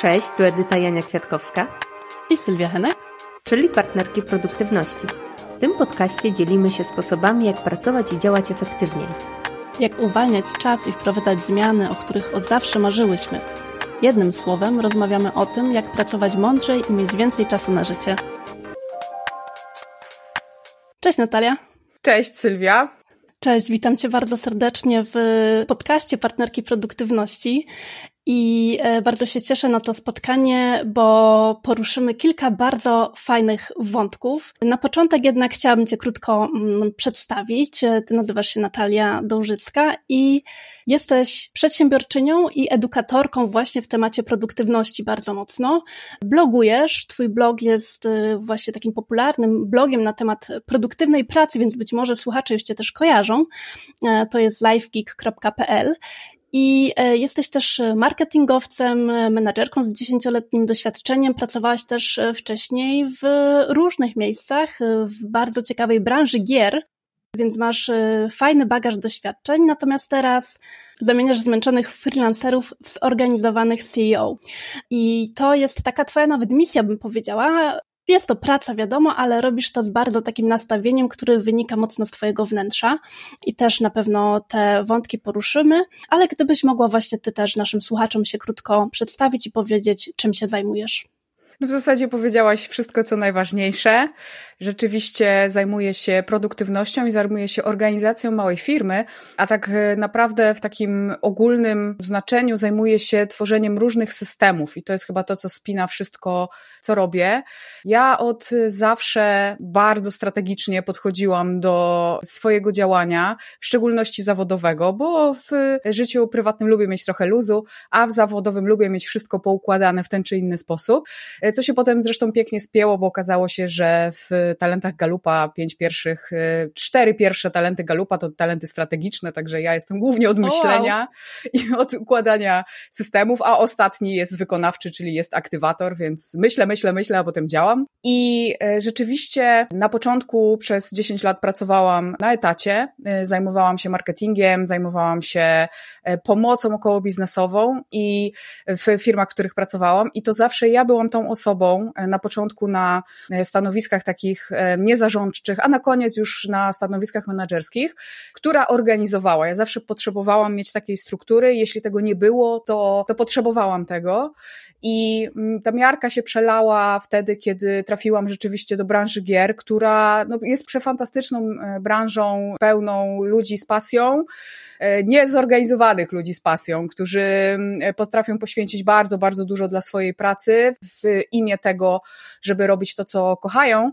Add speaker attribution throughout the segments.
Speaker 1: Cześć, tu Edyta Jania Kwiatkowska
Speaker 2: i Sylwia Henek,
Speaker 1: czyli partnerki produktywności. W tym podcaście dzielimy się sposobami, jak pracować i działać efektywniej.
Speaker 2: Jak uwalniać czas i wprowadzać zmiany, o których od zawsze marzyłyśmy. Jednym słowem rozmawiamy o tym, jak pracować mądrzej i mieć więcej czasu na życie. Cześć Natalia.
Speaker 3: Cześć Sylwia.
Speaker 2: Cześć, witam Cię bardzo serdecznie w podcaście Partnerki Produktywności i e, bardzo się cieszę na to spotkanie, bo poruszymy kilka bardzo fajnych wątków. Na początek jednak chciałabym Cię krótko mm, przedstawić. E, ty nazywasz się Natalia Dążycka i jesteś przedsiębiorczynią i edukatorką właśnie w temacie produktywności bardzo mocno. Blogujesz, Twój blog jest e, właśnie takim popularnym blogiem na temat produktywnej pracy, więc być może słuchacze już Cię też kojarzą. To jest livegeek.pl i e, jesteś też marketingowcem, menadżerką z dziesięcioletnim doświadczeniem. Pracowałaś też e, wcześniej w różnych miejscach, e, w bardzo ciekawej branży gier, więc masz fajny bagaż doświadczeń. Natomiast teraz zamieniasz zmęczonych freelancerów w zorganizowanych CEO. I to jest taka twoja nawet misja, bym powiedziała, jest to praca, wiadomo, ale robisz to z bardzo takim nastawieniem, który wynika mocno z Twojego wnętrza i też na pewno te wątki poruszymy, ale gdybyś mogła właśnie Ty też naszym słuchaczom się krótko przedstawić i powiedzieć, czym się zajmujesz.
Speaker 3: W zasadzie powiedziałaś wszystko, co najważniejsze rzeczywiście zajmuje się produktywnością i zajmuje się organizacją małej firmy, a tak e, naprawdę w takim ogólnym znaczeniu zajmuje się tworzeniem różnych systemów i to jest chyba to, co spina wszystko, co robię. Ja od zawsze bardzo strategicznie podchodziłam do swojego działania, w szczególności zawodowego, bo w życiu prywatnym lubię mieć trochę luzu, a w zawodowym lubię mieć wszystko poukładane w ten czy inny sposób, co się potem zresztą pięknie spięło, bo okazało się, że w talentach Galupa pięć pierwszych, y, cztery pierwsze talenty Galupa to talenty strategiczne, także ja jestem głównie od myślenia wow. i od układania systemów, a ostatni jest wykonawczy, czyli jest aktywator, więc myślę, myślę, myślę, a potem działam. I y, rzeczywiście na początku przez 10 lat pracowałam na etacie, zajmowałam się marketingiem, zajmowałam się pomocą około biznesową i w firmach, w których pracowałam i to zawsze ja byłam tą osobą na początku na stanowiskach takich E, niezarządczych, a na koniec już na stanowiskach menedżerskich, która organizowała. Ja zawsze potrzebowałam mieć takiej struktury, jeśli tego nie było, to, to potrzebowałam tego. I mm, ta miarka się przelała wtedy, kiedy trafiłam rzeczywiście do branży gier, która no, jest przefantastyczną e, branżą, pełną ludzi z pasją, e, niezorganizowanych ludzi z pasją, którzy mm, potrafią poświęcić bardzo, bardzo dużo dla swojej pracy w imię tego, żeby robić to, co kochają,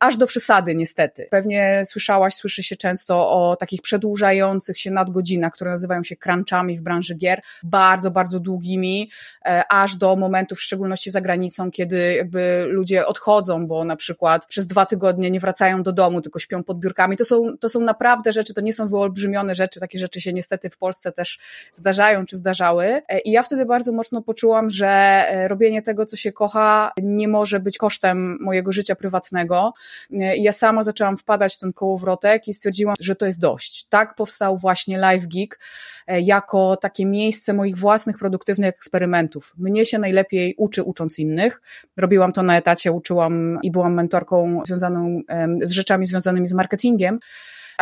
Speaker 3: aż do przesady niestety. Pewnie słyszałaś, słyszy się często o takich przedłużających się nadgodzinach, które nazywają się crunchami w branży gier, bardzo, bardzo długimi, e, aż do momentów, w szczególności za granicą, kiedy jakby ludzie odchodzą, bo na przykład przez dwa tygodnie nie wracają do domu, tylko śpią pod biurkami. To są, to są naprawdę rzeczy, to nie są wyolbrzymione rzeczy, takie rzeczy się niestety w Polsce też zdarzają czy zdarzały. E, I ja wtedy bardzo mocno poczułam, że e, robienie tego, co się kocha, nie może być kosztem mojego życia prywatnego. E, I ja sama zaczęłam wpadać w ten kołowrotek i stwierdziłam, że to jest dość. Tak powstał właśnie Live Geek jako takie miejsce moich własnych produktywnych eksperymentów. Mnie się najlepiej uczy ucząc innych. Robiłam to na etacie, uczyłam i byłam mentorką związaną z rzeczami związanymi z marketingiem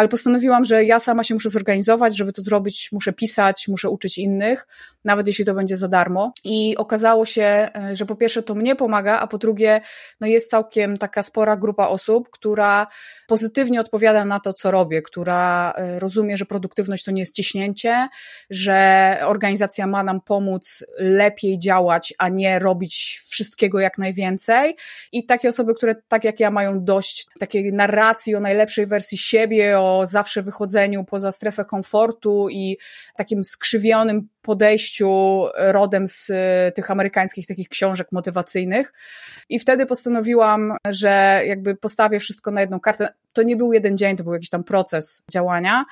Speaker 3: ale postanowiłam, że ja sama się muszę zorganizować, żeby to zrobić, muszę pisać, muszę uczyć innych, nawet jeśli to będzie za darmo. I okazało się, e, że po pierwsze to mnie pomaga, a po drugie, no jest całkiem taka spora grupa osób, która pozytywnie odpowiada na to, co robię, która e, rozumie, że produktywność to nie jest ciśnięcie, że organizacja ma nam pomóc lepiej działać, a nie robić wszystkiego jak najwięcej. I takie osoby, które tak jak ja mają dość takiej narracji o najlepszej wersji siebie, o zawsze wychodzeniu poza strefę komfortu i takim skrzywionym podejściu rodem z e, tych amerykańskich takich książek motywacyjnych. I wtedy postanowiłam, że jakby postawię wszystko na jedną kartę. To nie był jeden dzień, to był jakiś tam proces działania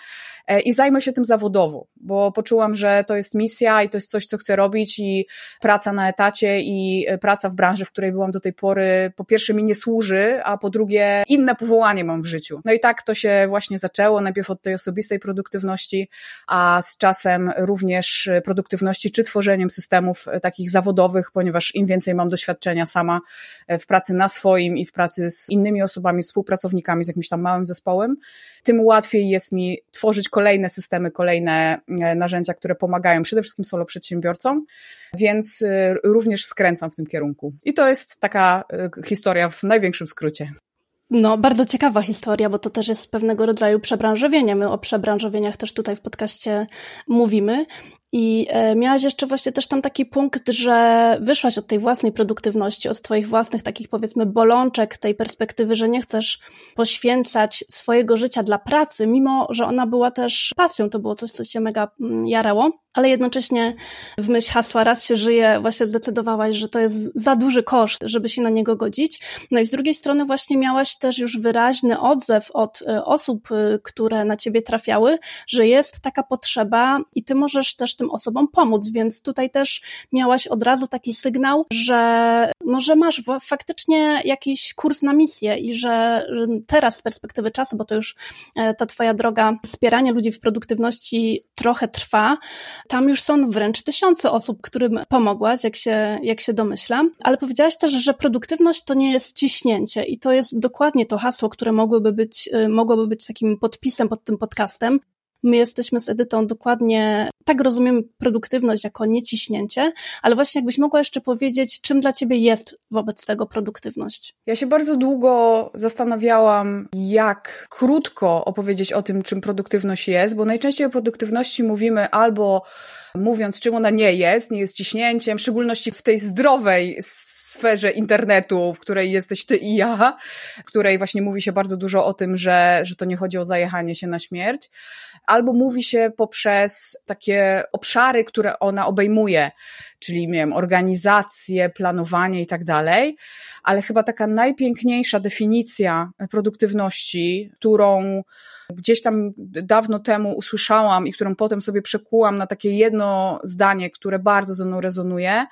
Speaker 3: e, i zajmę się tym zawodowo, bo poczułam, że to jest misja i to jest coś, co chcę robić i praca na etacie i e, praca w branży, w której byłam do tej pory, po pierwsze mi nie służy, a po drugie inne powołanie mam w życiu. No i tak to się właśnie zaczęło, najpierw od tej osobistej produktywności, a z czasem również produktywności, czy tworzeniem systemów takich zawodowych, ponieważ im więcej mam doświadczenia sama w pracy na swoim i w pracy z innymi osobami, współpracownikami, z tam małym zespołem, tym łatwiej jest mi tworzyć kolejne systemy, kolejne narzędzia, które pomagają przede wszystkim solo przedsiębiorcom, więc również skręcam w tym kierunku. I to jest taka historia w największym skrócie.
Speaker 2: No, bardzo ciekawa historia, bo to też jest pewnego rodzaju przebranżowienie. My o przebranżowieniach też tutaj w podcaście mówimy. I e, miałaś jeszcze właśnie też tam taki punkt, że wyszłaś od tej własnej produktywności, od Twoich własnych takich powiedzmy bolączek, tej perspektywy, że nie chcesz poświęcać swojego życia dla pracy, mimo że ona była też pasją, to było coś, co Cię mega mm, jarało, ale jednocześnie w myśl hasła raz się żyje, właśnie zdecydowałaś, że to jest za duży koszt, żeby się na niego godzić. No i z drugiej strony właśnie miałaś też już wyraźny odzew od e, osób, e, które na Ciebie trafiały, że jest taka potrzeba i Ty możesz też tym osobom pomóc, więc tutaj też miałaś od razu taki sygnał, że, no, że masz faktycznie jakiś kurs na misję i że teraz z perspektywy czasu, bo to już e, ta twoja droga wspierania ludzi w produktywności trochę trwa, tam już są wręcz tysiące osób, którym pomogłaś, jak się, jak się domyślam, ale powiedziałaś też, że produktywność to nie jest ciśnięcie i to jest dokładnie to hasło, które mogłoby być, e, mogłoby być takim podpisem pod tym podcastem. My jesteśmy z Edytą dokładnie, tak rozumiemy produktywność jako nieciśnięcie, ale właśnie jakbyś mogła jeszcze powiedzieć, czym dla Ciebie jest wobec tego produktywność?
Speaker 3: Ja się bardzo długo zastanawiałam, jak krótko opowiedzieć o tym, czym produktywność jest, bo najczęściej o produktywności mówimy albo mówiąc, czym ona nie jest, nie jest ciśnięciem, w szczególności w tej zdrowej sferze internetu, w której jesteś ty i ja, w której właśnie mówi się bardzo dużo o tym, że, że to nie chodzi o zajechanie się na śmierć, albo mówi się poprzez takie obszary, które ona obejmuje, czyli nie wiem, organizację, planowanie i tak dalej, ale chyba taka najpiękniejsza definicja produktywności, którą gdzieś tam dawno temu usłyszałam i którą potem sobie przekułam na takie jedno zdanie, które bardzo ze mną rezonuje,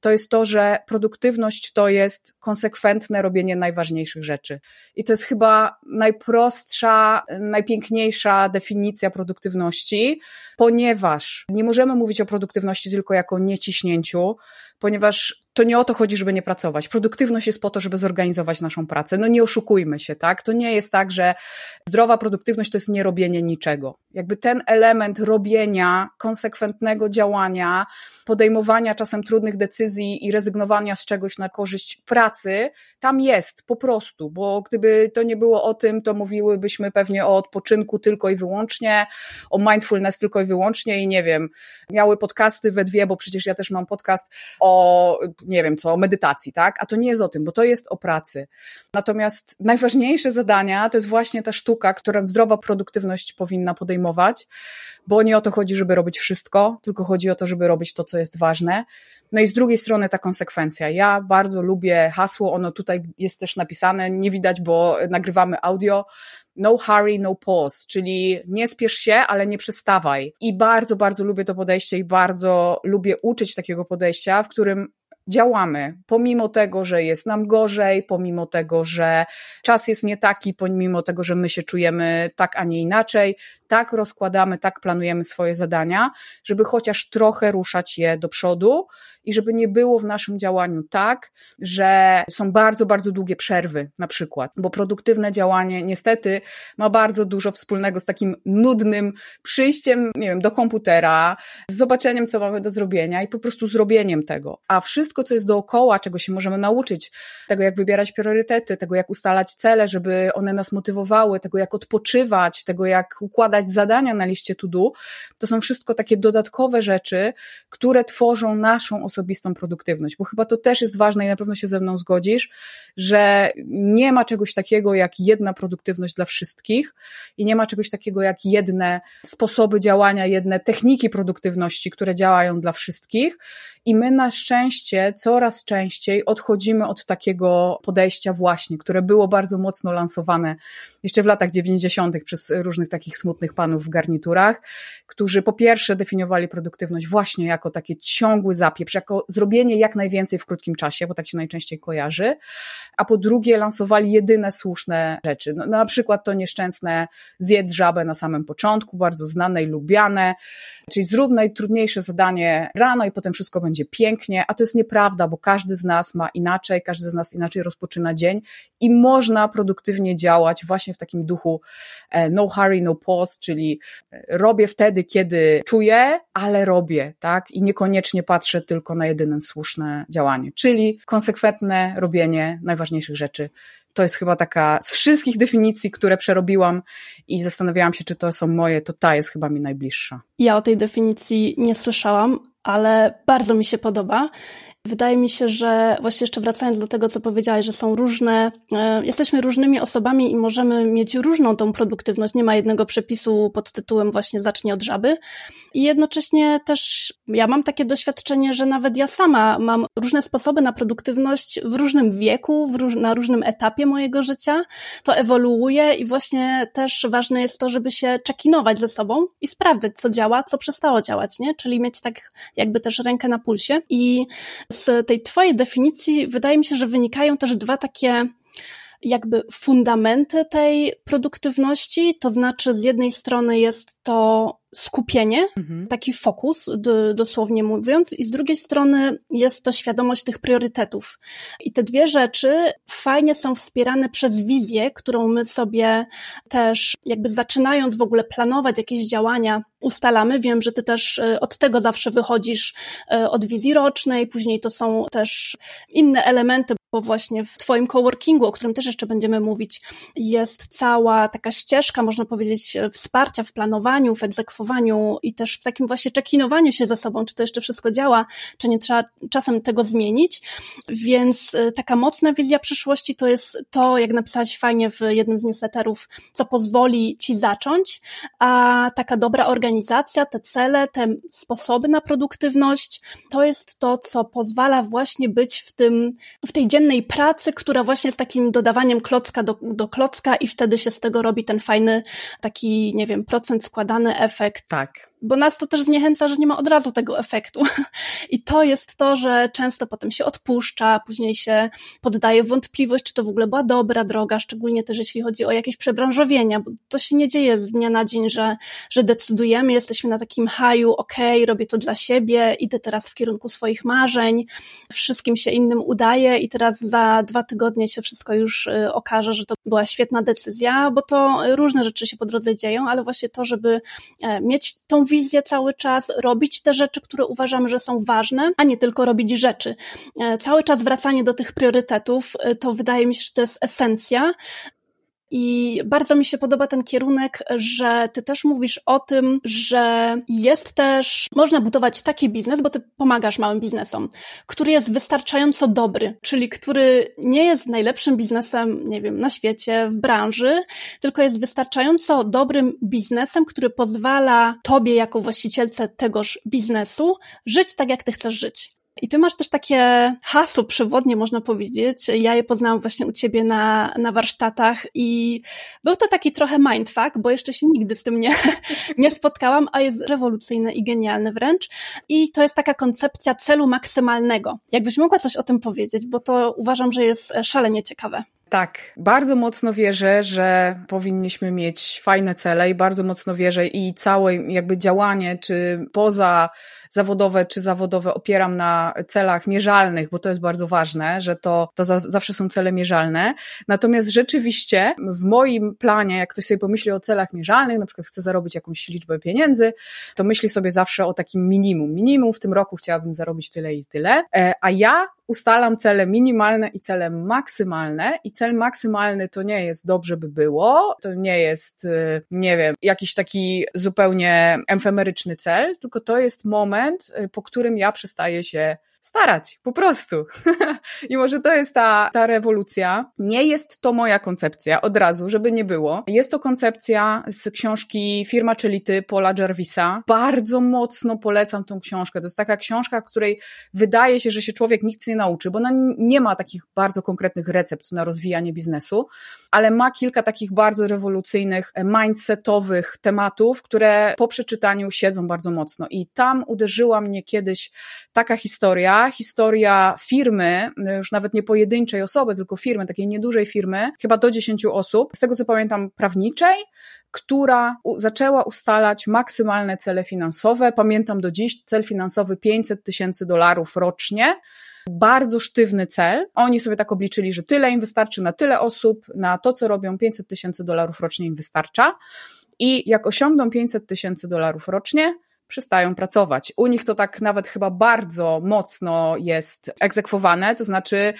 Speaker 3: to jest to, że produktywność to jest konsekwentne robienie najważniejszych rzeczy. I to jest chyba najprostsza, najpiękniejsza definicja produktywności, ponieważ nie możemy mówić o produktywności tylko jako nieciśnięciu, ponieważ to nie o to chodzi, żeby nie pracować. Produktywność jest po to, żeby zorganizować naszą pracę. No nie oszukujmy się, tak? To nie jest tak, że zdrowa produktywność to jest nie robienie niczego. Jakby ten element robienia, konsekwentnego działania, podejmowania czasem trudnych decyzji i rezygnowania z czegoś na korzyść pracy, tam jest po prostu, bo gdyby to nie było o tym, to mówiłybyśmy pewnie o odpoczynku tylko i wyłącznie, o mindfulness tylko i wyłącznie i nie wiem, miały podcasty we dwie, bo przecież ja też mam podcast o nie wiem co, medytacji, tak? A to nie jest o tym, bo to jest o pracy. Natomiast najważniejsze zadania to jest właśnie ta sztuka, którą zdrowa produktywność powinna podejmować, bo nie o to chodzi, żeby robić wszystko, tylko chodzi o to, żeby robić to, co jest ważne. No i z drugiej strony ta konsekwencja. Ja bardzo lubię hasło, ono tutaj jest też napisane, nie widać, bo nagrywamy audio. No hurry, no pause, czyli nie spiesz się, ale nie przestawaj. I bardzo, bardzo lubię to podejście i bardzo lubię uczyć takiego podejścia, w którym działamy, pomimo tego, że jest nam gorzej, pomimo tego, że czas jest nie taki, pomimo tego, że my się czujemy tak, a nie inaczej, tak rozkładamy, tak planujemy swoje zadania, żeby chociaż trochę ruszać je do przodu i żeby nie było w naszym działaniu tak, że są bardzo, bardzo długie przerwy, na przykład, bo produktywne działanie niestety ma bardzo dużo wspólnego z takim nudnym przyjściem, nie wiem, do komputera, z zobaczeniem, co mamy do zrobienia i po prostu zrobieniem tego. A wszystko, co jest dookoła, czego się możemy nauczyć, tego, jak wybierać priorytety, tego, jak ustalać cele, żeby one nas motywowały, tego, jak odpoczywać, tego, jak układać zadania na liście to do, to są wszystko takie dodatkowe rzeczy, które tworzą naszą osobistą produktywność, bo chyba to też jest ważne i na pewno się ze mną zgodzisz, że nie ma czegoś takiego jak jedna produktywność dla wszystkich i nie ma czegoś takiego jak jedne sposoby działania, jedne techniki produktywności, które działają dla wszystkich. I my na szczęście coraz częściej odchodzimy od takiego podejścia właśnie, które było bardzo mocno lansowane jeszcze w latach 90. przez różnych takich smutnych panów w garniturach, którzy po pierwsze definiowali produktywność właśnie jako takie ciągły zapieprz, jako zrobienie jak najwięcej w krótkim czasie, bo tak się najczęściej kojarzy, a po drugie lansowali jedyne słuszne rzeczy. No, na przykład to nieszczęsne zjedz żabę na samym początku, bardzo znane i lubiane, czyli zrób najtrudniejsze zadanie rano i potem wszystko będzie pięknie, a to jest nieprawda, bo każdy z nas ma inaczej, każdy z nas inaczej rozpoczyna dzień i można produktywnie działać właśnie w takim duchu e, no hurry, no pause, czyli e, robię wtedy, kiedy czuję, ale robię, tak? I niekoniecznie patrzę tylko na jedyne słuszne działanie, czyli konsekwentne robienie najważniejszych rzeczy to jest chyba taka z wszystkich definicji, które przerobiłam i zastanawiałam się, czy to są moje, to ta jest chyba mi najbliższa.
Speaker 2: Ja o tej definicji nie słyszałam, ale bardzo mi się podoba. Wydaje mi się, że właśnie jeszcze wracając do tego, co powiedziałaś, że są różne, e, jesteśmy różnymi osobami i możemy mieć różną tą produktywność. Nie ma jednego przepisu pod tytułem właśnie zacznij od żaby. I jednocześnie też ja mam takie doświadczenie, że nawet ja sama mam różne sposoby na produktywność w różnym wieku, w róż na różnym etapie mojego życia. To ewoluuje i właśnie też ważne jest to, żeby się czekinować ze sobą i sprawdzać, co działa, co przestało działać, nie? Czyli mieć tak jakby też rękę na pulsie. I z tej twojej definicji wydaje mi się, że wynikają też dwa takie jakby fundamenty tej produktywności, to znaczy z jednej strony jest to skupienie, mhm. taki fokus, dosłownie mówiąc, i z drugiej strony jest to świadomość tych priorytetów. I te dwie rzeczy fajnie są wspierane przez wizję, którą my sobie też, jakby zaczynając w ogóle planować jakieś działania, ustalamy. Wiem, że ty też e, od tego zawsze wychodzisz, e, od wizji rocznej, później to są też inne elementy, bo właśnie w Twoim coworkingu, o którym też jeszcze będziemy mówić, jest cała taka ścieżka, można powiedzieć, wsparcia w planowaniu, w egzekwowaniu i też w takim właśnie czekinowaniu się ze sobą, czy to jeszcze wszystko działa, czy nie trzeba czasem tego zmienić. Więc y, taka mocna wizja przyszłości to jest to, jak napisałeś fajnie w jednym z newsletterów, co pozwoli Ci zacząć, a taka dobra organizacja, te cele, te sposoby na produktywność, to jest to, co pozwala właśnie być w tym, w tej codziennej pracy, która właśnie jest takim dodawaniem klocka do, do klocka i wtedy się z tego robi ten fajny taki, nie wiem, procent składany efekt.
Speaker 3: Tak
Speaker 2: bo nas to też zniechęca, że nie ma od razu tego efektu. I to jest to, że często potem się odpuszcza, później się poddaje wątpliwość, czy to w ogóle była dobra droga, szczególnie też jeśli chodzi o jakieś przebranżowienia, bo to się nie dzieje z dnia na dzień, że, że decydujemy, jesteśmy na takim haju, okej, okay, robię to dla siebie, idę teraz w kierunku swoich marzeń, wszystkim się innym udaje i teraz za dwa tygodnie się wszystko już y, okaże, że to była świetna decyzja, bo to różne rzeczy się po drodze dzieją, ale właśnie to, żeby e, mieć tą wizję cały czas, robić te rzeczy, które uważamy, że są ważne, a nie tylko robić rzeczy. E, cały czas wracanie do tych priorytetów, e, to wydaje mi się, że to jest esencja. I bardzo mi się podoba ten kierunek, że ty też mówisz o tym, że jest też, można budować taki biznes, bo ty pomagasz małym biznesom, który jest wystarczająco dobry, czyli który nie jest najlepszym biznesem, nie wiem, na świecie, w branży, tylko jest wystarczająco dobrym biznesem, który pozwala tobie, jako właścicielce tegoż biznesu, żyć tak, jak ty chcesz żyć. I ty masz też takie hasło przewodnie, można powiedzieć. Ja je poznałam właśnie u ciebie na, na warsztatach i był to taki trochę mindfuck, bo jeszcze się nigdy z tym nie, nie spotkałam, a jest rewolucyjne i genialne wręcz. I to jest taka koncepcja celu maksymalnego. Jakbyś mogła coś o tym powiedzieć, bo to uważam, że jest szalenie ciekawe.
Speaker 3: Tak, bardzo mocno wierzę, że powinniśmy mieć fajne cele i bardzo mocno wierzę i całe jakby działanie, czy poza zawodowe czy zawodowe opieram na celach mierzalnych, bo to jest bardzo ważne, że to, to za, zawsze są cele mierzalne. Natomiast rzeczywiście w moim planie, jak ktoś sobie pomyśli o celach mierzalnych, na przykład chce zarobić jakąś liczbę pieniędzy, to myśli sobie zawsze o takim minimum. Minimum w tym roku chciałabym zarobić tyle i tyle, e, a ja ustalam cele minimalne i cele maksymalne i cel maksymalny to nie jest dobrze by było, to nie jest, e, nie wiem, jakiś taki zupełnie efemeryczny cel, tylko to jest moment, Y, po którym ja przestaję się starać, po prostu. I może to jest ta, ta rewolucja. Nie jest to moja koncepcja, od razu, żeby nie było. Jest to koncepcja z książki Firma Czelity Paula Jarvisa. Bardzo mocno polecam tą książkę. To jest taka książka, której wydaje się, że się człowiek nic nie nauczy, bo ona nie ma takich bardzo konkretnych recept na rozwijanie biznesu, ale ma kilka takich bardzo rewolucyjnych, mindsetowych tematów, które po przeczytaniu siedzą bardzo mocno. I tam uderzyła mnie kiedyś taka historia, historia firmy, już nawet nie pojedynczej osoby, tylko firmy, takiej niedużej firmy, chyba do 10 osób, z tego co pamiętam, prawniczej, która zaczęła ustalać maksymalne cele finansowe. Pamiętam do dziś cel finansowy 500 tysięcy dolarów rocznie. Bardzo sztywny cel. Oni sobie tak obliczyli, że tyle im wystarczy na tyle osób, na to, co robią, 500 tysięcy dolarów rocznie im wystarcza. I jak osiągną 500 tysięcy dolarów rocznie, przestają pracować. U nich to tak nawet chyba bardzo mocno jest egzekwowane, to znaczy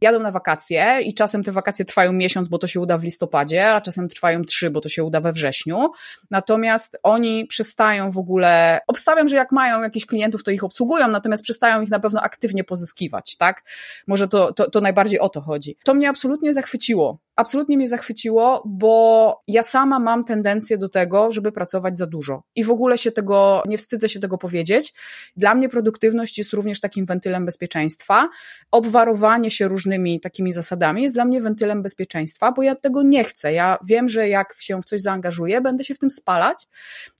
Speaker 3: jadą na wakacje i czasem te wakacje trwają miesiąc, bo to się uda w listopadzie, a czasem trwają trzy, bo to się uda we wrześniu. Natomiast oni przestają w ogóle, obstawiam, że jak mają jakichś klientów, to ich obsługują, natomiast przestają ich na pewno aktywnie pozyskiwać, tak? Może to, to, to najbardziej o to chodzi. To mnie absolutnie zachwyciło absolutnie mnie zachwyciło, bo ja sama mam tendencję do tego, żeby pracować za dużo. I w ogóle się tego, nie wstydzę się tego powiedzieć. Dla mnie produktywność jest również takim wentylem bezpieczeństwa. Obwarowanie się różnymi takimi zasadami jest dla mnie wentylem bezpieczeństwa, bo ja tego nie chcę. Ja wiem, że jak się w coś zaangażuję, będę się w tym spalać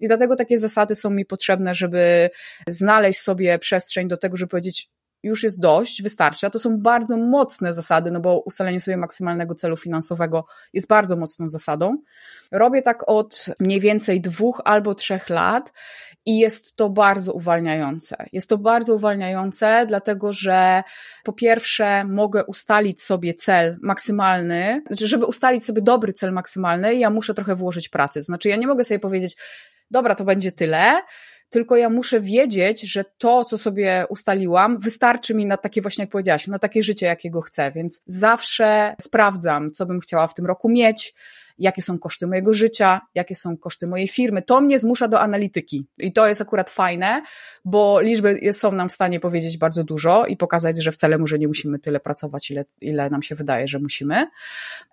Speaker 3: i dlatego takie zasady są mi potrzebne, żeby znaleźć sobie przestrzeń do tego, żeby powiedzieć, już jest dość, wystarczy, a to są bardzo mocne zasady, no bo ustalenie sobie maksymalnego celu finansowego jest bardzo mocną zasadą. Robię tak od mniej więcej dwóch albo trzech lat i jest to bardzo uwalniające. Jest to bardzo uwalniające, dlatego że po pierwsze mogę ustalić sobie cel maksymalny, znaczy, żeby ustalić sobie dobry cel maksymalny, ja muszę trochę włożyć pracy. Znaczy, ja nie mogę sobie powiedzieć, dobra, to będzie tyle, tylko ja muszę wiedzieć, że to, co sobie ustaliłam, wystarczy mi na takie właśnie, jak powiedziałaś, na takie życie, jakiego chcę, więc zawsze sprawdzam, co bym chciała w tym roku mieć, jakie są koszty mojego życia, jakie są koszty mojej firmy. To mnie zmusza do analityki. I to jest akurat fajne, bo liczby są nam w stanie powiedzieć bardzo dużo i pokazać, że wcale może nie musimy tyle pracować, ile, ile nam się wydaje, że musimy.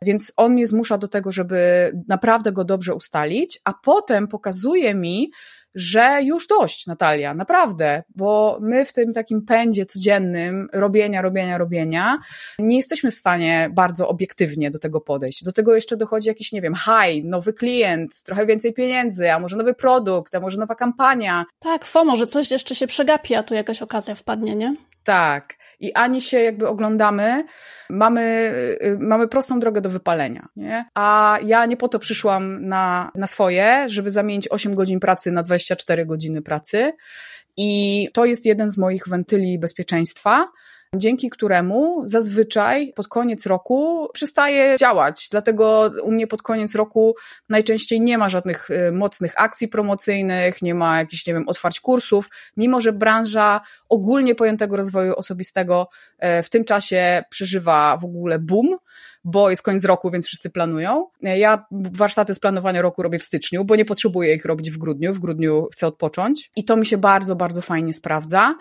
Speaker 3: Więc on mnie zmusza do tego, żeby naprawdę go dobrze ustalić, a potem pokazuje mi, że już dość, Natalia, naprawdę, bo my w tym takim pędzie codziennym robienia, robienia, robienia nie jesteśmy w stanie bardzo obiektywnie do tego podejść. Do tego jeszcze dochodzi jakiś, nie wiem, high, nowy klient, trochę więcej pieniędzy, a może nowy produkt, a może nowa kampania.
Speaker 2: Tak, FOMO, że coś jeszcze się przegapi, a tu jakaś okazja wpadnie, nie?
Speaker 3: Tak. I ani się jakby oglądamy, mamy, y, mamy prostą drogę do wypalenia, nie? A ja nie po to przyszłam na, na swoje, żeby zamienić 8 godzin pracy na 24 godziny pracy. I to jest jeden z moich wentyli bezpieczeństwa dzięki któremu zazwyczaj pod koniec roku przestaje działać. Dlatego u mnie pod koniec roku najczęściej nie ma żadnych y, mocnych akcji promocyjnych, nie ma jakichś, nie wiem, otwarć kursów, mimo że branża ogólnie pojętego rozwoju osobistego e, w tym czasie przeżywa w ogóle boom bo jest koniec roku, więc wszyscy planują. Ja warsztaty z planowania roku robię w styczniu, bo nie potrzebuję ich robić w grudniu. W grudniu chcę odpocząć i to mi się bardzo, bardzo fajnie sprawdza.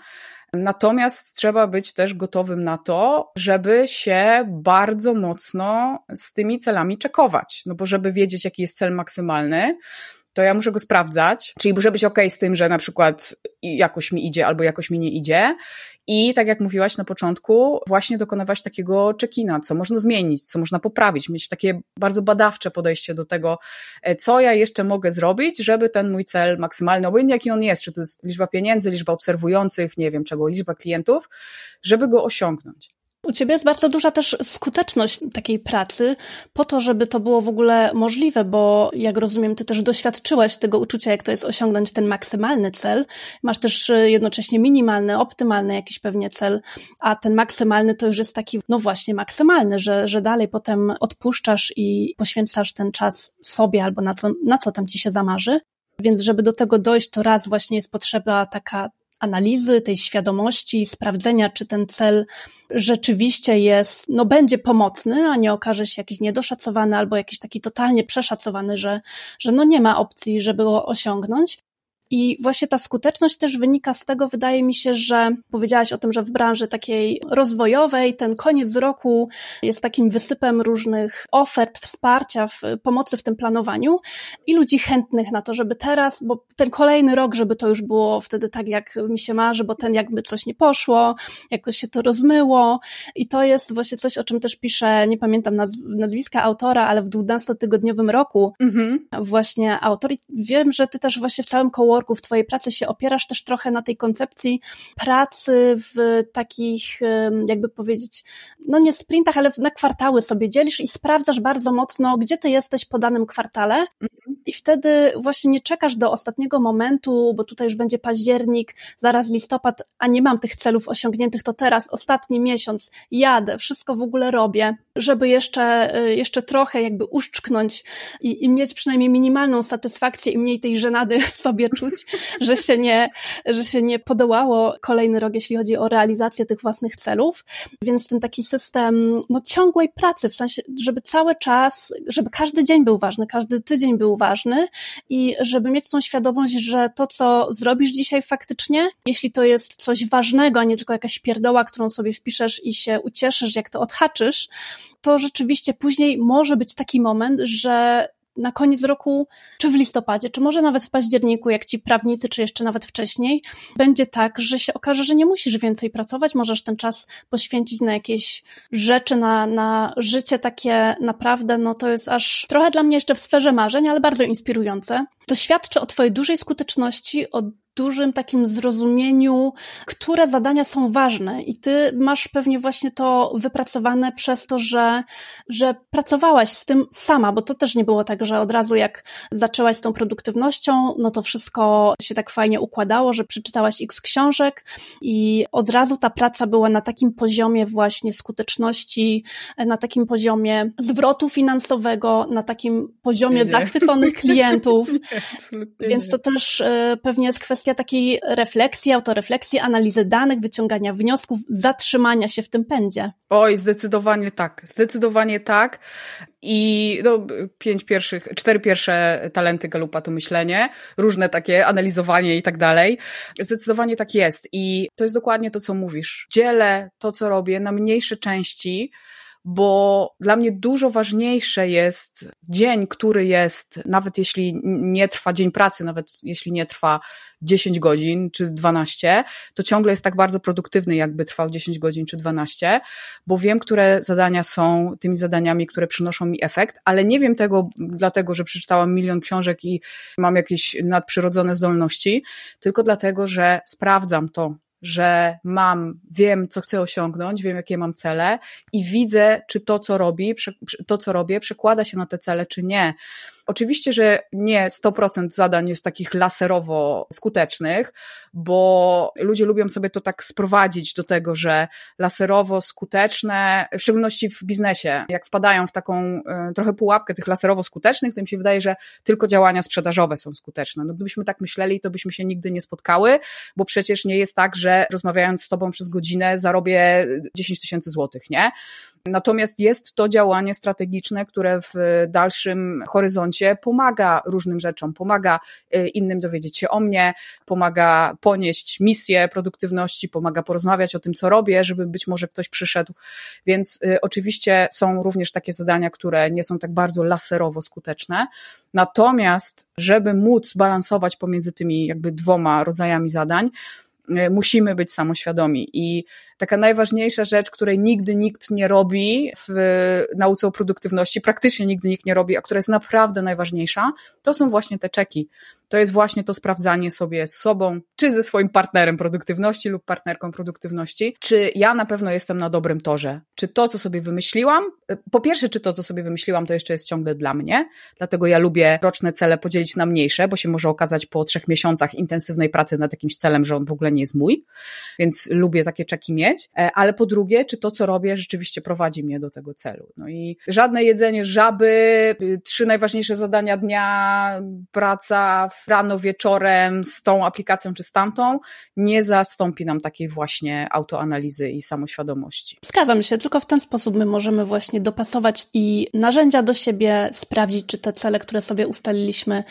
Speaker 3: Natomiast trzeba być też gotowym na to, żeby się bardzo mocno z tymi celami czekować. No bo żeby wiedzieć, jaki jest cel maksymalny, to ja muszę go sprawdzać, czyli muszę być ok z tym, że na przykład jakoś mi idzie albo jakoś mi nie idzie. I tak jak mówiłaś na początku, właśnie dokonywać takiego check-ina, co można zmienić, co można poprawić, mieć takie bardzo badawcze podejście do tego, e, co ja jeszcze mogę zrobić, żeby ten mój cel maksymalny, obojętnie jaki on jest, czy to jest liczba pieniędzy, liczba obserwujących, nie wiem czego, liczba klientów, żeby go osiągnąć.
Speaker 2: U ciebie jest bardzo duża też skuteczność takiej pracy, po to, żeby to było w ogóle możliwe, bo jak rozumiem, ty też doświadczyłaś tego uczucia, jak to jest osiągnąć ten maksymalny cel. Masz też y, jednocześnie minimalny, optymalny jakiś pewnie cel, a ten maksymalny to już jest taki, no właśnie, maksymalny, że, że dalej potem odpuszczasz i poświęcasz ten czas sobie albo na co, na co tam ci się zamarzy. Więc żeby do tego dojść, to raz właśnie jest potrzeba taka analizy, tej świadomości, sprawdzenia, czy ten cel rzeczywiście jest, no będzie pomocny, a nie okaże się jakiś niedoszacowany albo jakiś taki totalnie przeszacowany, że, że no nie ma opcji, żeby go osiągnąć. I właśnie ta skuteczność też wynika z tego, wydaje mi się, że powiedziałaś o tym, że w branży takiej rozwojowej ten koniec roku jest takim wysypem różnych ofert, wsparcia, w, pomocy w tym planowaniu i ludzi chętnych na to, żeby teraz, bo ten kolejny rok, żeby to już było wtedy tak, jak mi się marzy, bo ten jakby coś nie poszło, jakoś się to rozmyło i to jest właśnie coś, o czym też pisze, nie pamiętam nazw nazwiska autora, ale w 12-tygodniowym roku mhm. właśnie autor i wiem, że ty też właśnie w całym coworku, w twojej pracy się opierasz też trochę na tej koncepcji pracy w takich, jakby powiedzieć, no nie sprintach, ale na kwartały sobie dzielisz i sprawdzasz bardzo mocno, gdzie ty jesteś po danym kwartale mhm. I wtedy właśnie nie czekasz do ostatniego momentu, bo tutaj już będzie październik, zaraz listopad, a nie mam tych celów osiągniętych, to teraz ostatni miesiąc jadę, wszystko w ogóle robię, żeby jeszcze, y, jeszcze trochę jakby uszczknąć i, i mieć przynajmniej minimalną satysfakcję i mniej tej żenady w sobie czuć, że się nie, że się nie podołało kolejny rok, jeśli chodzi o realizację tych własnych celów. Więc ten taki system no, ciągłej pracy, w sensie, żeby cały czas, żeby każdy dzień był ważny, każdy tydzień był ważny i żeby mieć tą świadomość, że to, co zrobisz dzisiaj faktycznie, jeśli to jest coś ważnego, a nie tylko jakaś pierdoła, którą sobie wpiszesz i się ucieszysz, jak to odhaczysz, to rzeczywiście później może być taki moment, że na koniec roku, czy w listopadzie, czy może nawet w październiku, jak ci prawnicy, czy jeszcze nawet wcześniej, będzie tak, że się okaże, że nie musisz więcej pracować, możesz ten czas poświęcić na jakieś rzeczy, na, na życie takie naprawdę, no to jest aż trochę dla mnie jeszcze w sferze marzeń, ale bardzo inspirujące. To świadczy o twojej dużej skuteczności, o dużym takim zrozumieniu, które zadania są ważne i ty masz pewnie właśnie to wypracowane przez to, że, że pracowałaś z tym sama, bo to też nie było tak, że od razu jak zaczęłaś z tą produktywnością, no to wszystko się tak fajnie układało, że przeczytałaś x książek i od razu ta praca była na takim poziomie właśnie skuteczności, na takim poziomie zwrotu finansowego, na takim poziomie nie. zachwyconych klientów. Nie, Więc to też e, pewnie jest kwestia kwestia takiej refleksji, autorefleksji, analizy danych, wyciągania wniosków, zatrzymania się w tym pędzie.
Speaker 3: Oj, zdecydowanie tak. Zdecydowanie tak. I no, pięć pierwszych, cztery pierwsze talenty Galupa to myślenie, różne takie analizowanie i tak dalej. Zdecydowanie tak jest. I to jest dokładnie to, co mówisz. Dzielę to, co robię na mniejsze części, bo dla mnie dużo ważniejsze jest dzień, który jest, nawet jeśli nie trwa dzień pracy, nawet jeśli nie trwa 10 godzin czy 12, to ciągle jest tak bardzo produktywny, jakby trwał 10 godzin czy 12, bo wiem, które zadania są tymi zadaniami, które przynoszą mi efekt, ale nie wiem tego dlatego, że przeczytałam milion książek i mam jakieś nadprzyrodzone zdolności, tylko dlatego, że sprawdzam to, że mam, wiem, co chcę osiągnąć, wiem, jakie mam cele i widzę, czy to, co robi, to, co robię, przekłada się na te cele, czy nie. Oczywiście, że nie 100% zadań jest takich laserowo skutecznych, bo ludzie lubią sobie to tak sprowadzić do tego, że laserowo skuteczne, w szczególności w biznesie, jak wpadają w taką y, trochę pułapkę tych laserowo skutecznych, to im się wydaje, że tylko działania sprzedażowe są skuteczne. No gdybyśmy tak myśleli, to byśmy się nigdy nie spotkały, bo przecież nie jest tak, że rozmawiając z tobą przez godzinę zarobię 10 tysięcy złotych, nie? Natomiast jest to działanie strategiczne, które w dalszym horyzoncie pomaga różnym rzeczom, pomaga y, innym dowiedzieć się o mnie, pomaga ponieść misję produktywności, pomaga porozmawiać o tym, co robię, żeby być może ktoś przyszedł. Więc y, oczywiście są również takie zadania, które nie są tak bardzo laserowo skuteczne. Natomiast, żeby móc balansować pomiędzy tymi jakby dwoma rodzajami zadań, y, musimy być samoświadomi i taka najważniejsza rzecz, której nigdy nikt nie robi w nauce o produktywności, praktycznie nigdy nikt nie robi, a która jest naprawdę najważniejsza, to są właśnie te czeki. To jest właśnie to sprawdzanie sobie z sobą, czy ze swoim partnerem produktywności lub partnerką produktywności, czy ja na pewno jestem na dobrym torze. Czy to, co sobie wymyśliłam, po pierwsze, czy to, co sobie wymyśliłam, to jeszcze jest ciągle dla mnie, dlatego ja lubię roczne cele podzielić na mniejsze, bo się może okazać po trzech miesiącach intensywnej pracy nad jakimś celem, że on w ogóle nie jest mój, więc lubię takie czeki mieć mieć, e, ale po drugie, czy to, co robię, rzeczywiście prowadzi mnie do tego celu. No i żadne jedzenie żaby, y, trzy najważniejsze zadania dnia, praca rano, wieczorem z tą aplikacją czy z tamtą, nie zastąpi nam takiej właśnie autoanalizy i samoświadomości.
Speaker 2: Zgadzam się, tylko w ten sposób my możemy właśnie dopasować i narzędzia do siebie, sprawdzić, czy te cele, które sobie ustaliliśmy,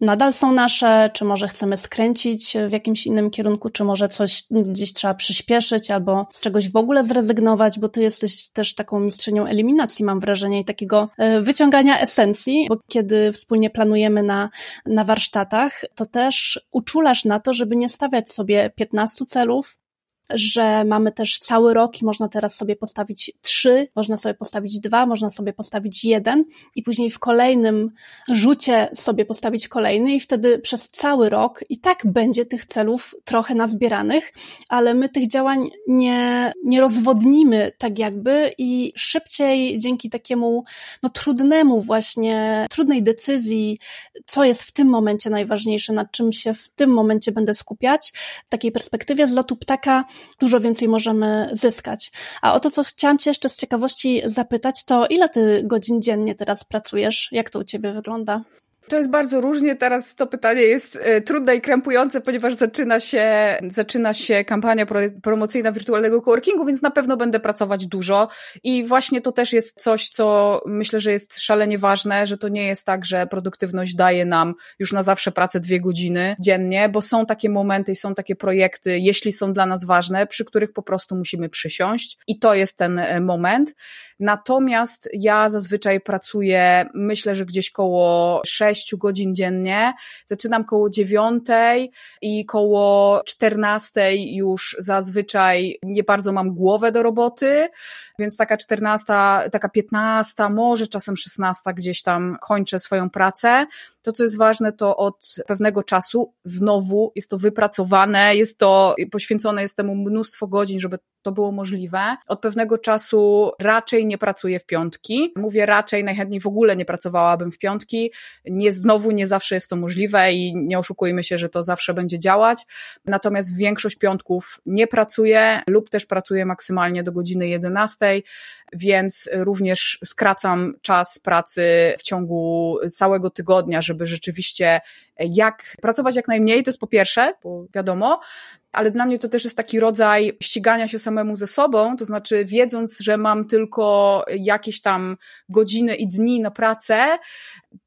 Speaker 2: nadal są nasze, czy może chcemy skręcić w jakimś innym kierunku, czy może coś gdzieś trzeba przyspieszyć albo z czegoś w ogóle zrezygnować, bo ty jesteś też taką mistrzynią eliminacji, mam wrażenie, i takiego e, wyciągania esencji, bo kiedy wspólnie planujemy na, na warsztatach, to też uczulasz na to, żeby nie stawiać sobie 15 celów, że mamy też cały rok i można teraz sobie postawić trzy, można sobie postawić dwa, można sobie postawić jeden i później w kolejnym rzucie sobie postawić kolejny i wtedy przez cały rok i tak będzie tych celów trochę nazbieranych, ale my tych działań nie, nie rozwodnimy tak jakby i szybciej dzięki takiemu no trudnemu właśnie, trudnej decyzji, co jest w tym momencie najważniejsze, nad czym się w tym momencie będę skupiać, w takiej perspektywie z lotu ptaka dużo więcej możemy zyskać. A o to, co chciałam Cię jeszcze z ciekawości zapytać, to ile Ty godzin dziennie teraz pracujesz? Jak to u Ciebie wygląda?
Speaker 3: To jest bardzo różnie. Teraz to pytanie jest e, trudne i krępujące, ponieważ zaczyna się, zaczyna się kampania pro, promocyjna wirtualnego coworkingu, więc na pewno będę pracować dużo. I właśnie to też jest coś, co myślę, że jest szalenie ważne, że to nie jest tak, że produktywność daje nam już na zawsze pracę dwie godziny dziennie, bo są takie momenty i są takie projekty, jeśli są dla nas ważne, przy których po prostu musimy przysiąść. I to jest ten e, moment. Natomiast ja zazwyczaj pracuję, myślę, że gdzieś koło 6 godzin dziennie. Zaczynam koło 9 i koło 14 już zazwyczaj nie bardzo mam głowę do roboty, więc taka 14, taka 15, może czasem 16 gdzieś tam kończę swoją pracę. To, co jest ważne, to od pewnego czasu znowu jest to wypracowane, jest to poświęcone jest temu mnóstwo godzin, żeby to było możliwe. Od pewnego czasu raczej nie pracuję w piątki. Mówię raczej, najchętniej w ogóle nie pracowałabym w piątki. Nie, znowu nie zawsze jest to możliwe i nie oszukujmy się, że to zawsze będzie działać. Natomiast większość piątków nie pracuję lub też pracuję maksymalnie do godziny 11 więc również skracam czas pracy w ciągu całego tygodnia, żeby rzeczywiście jak pracować jak najmniej, to jest po pierwsze, bo wiadomo, ale dla mnie to też jest taki rodzaj ścigania się samemu ze sobą, to znaczy wiedząc, że mam tylko jakieś tam godziny i dni na pracę,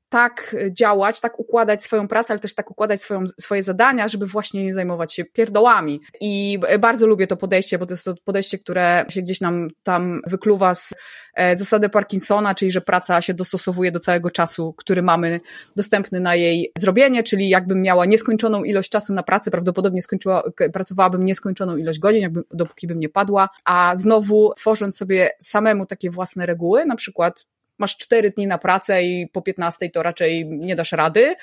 Speaker 3: tak działać, tak układać swoją pracę, ale też tak układać swoją, swoje zadania, żeby właśnie nie zajmować się pierdołami. I bardzo lubię to podejście, bo to jest to podejście, które się gdzieś nam tam wykluwa z e, zasady Parkinsona, czyli że praca się dostosowuje do całego czasu, który mamy dostępny na jej zrobienie, czyli jakbym miała nieskończoną ilość czasu na pracę, prawdopodobnie skończyła, pracowałabym nieskończoną ilość godzin, jakby, dopóki bym nie padła, a znowu tworząc sobie samemu takie własne reguły, na przykład masz cztery dni na pracę i po 15 to raczej nie dasz rady,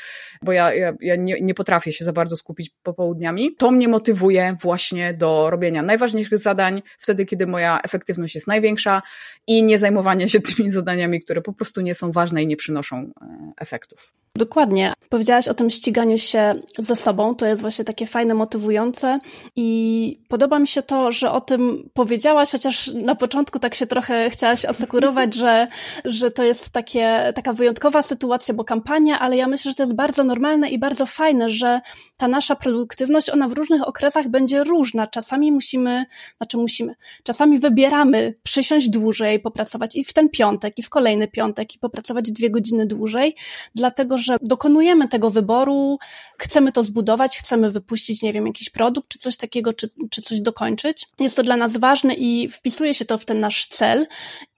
Speaker 3: bo ja, ja, ja nie, nie potrafię się za bardzo skupić popołudniami. To mnie motywuje właśnie do robienia najważniejszych zadań, wtedy, kiedy moja efektywność jest największa i nie zajmowanie się tymi zadaniami, które po prostu nie są ważne i nie przynoszą e, efektów.
Speaker 2: Dokładnie. Powiedziałaś o tym ściganiu się ze sobą. To jest właśnie takie fajne, motywujące i podoba mi się to, że o tym powiedziałaś, chociaż na początku tak się trochę chciałaś asekurować, że, że to jest takie, taka wyjątkowa sytuacja, bo kampania, ale ja myślę, że to jest bardzo normalne i bardzo fajne, że ta nasza produktywność, ona w różnych okresach będzie różna. Czasami musimy, znaczy musimy, czasami wybieramy przysiąść dłużej, popracować i w ten piątek, i w kolejny piątek, i popracować dwie godziny dłużej, dlatego, że dokonujemy tego wyboru, chcemy to zbudować, chcemy wypuścić, nie wiem, jakiś produkt, czy coś takiego, czy, czy coś dokończyć. Jest to dla nas ważne i wpisuje się to w ten nasz cel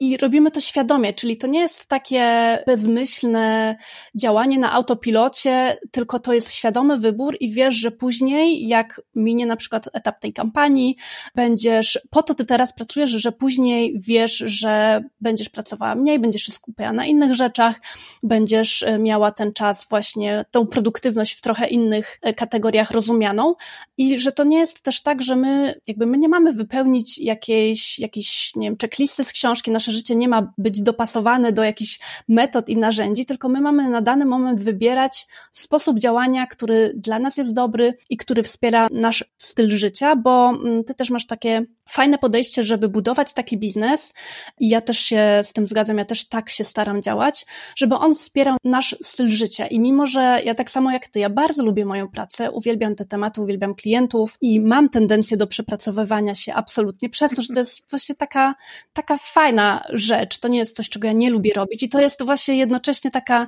Speaker 2: i robimy to świadomie, czyli to nie jest takie bezmyślne działanie na autopilocie, tylko to jest świadomy wybór i wiesz, że później, jak minie na przykład etap tej kampanii, będziesz, po to ty teraz pracujesz, że później wiesz, że będziesz pracowała mniej, będziesz się skupiała na innych rzeczach, będziesz e, miała ten czas właśnie, tą produktywność w trochę innych e, kategoriach rozumianą. I że to nie jest też tak, że my, jakby my nie mamy wypełnić jakiejś, jakiejś, nie wiem, checklisty z książki, nasze życie nie ma być dopasowane do jakichś metod i narzędzi, tylko my mamy na dany moment wybierać sposób działania, który dla nas jest dobry i który wspiera nasz styl życia, bo mm, ty też masz takie fajne podejście, żeby budować taki biznes. I ja też się z tym zgadzam, ja też tak się staram działać, żeby on wspierał nasz styl życia. I mimo, że ja tak samo jak ty, ja bardzo lubię moją pracę, uwielbiam te tematy, uwielbiam klientów i mam tendencję do przepracowywania się absolutnie przez to, że to jest właśnie taka, taka fajna rzecz, to nie jest coś, czego ja nie lubię robić. I to jest właśnie jednocześnie taka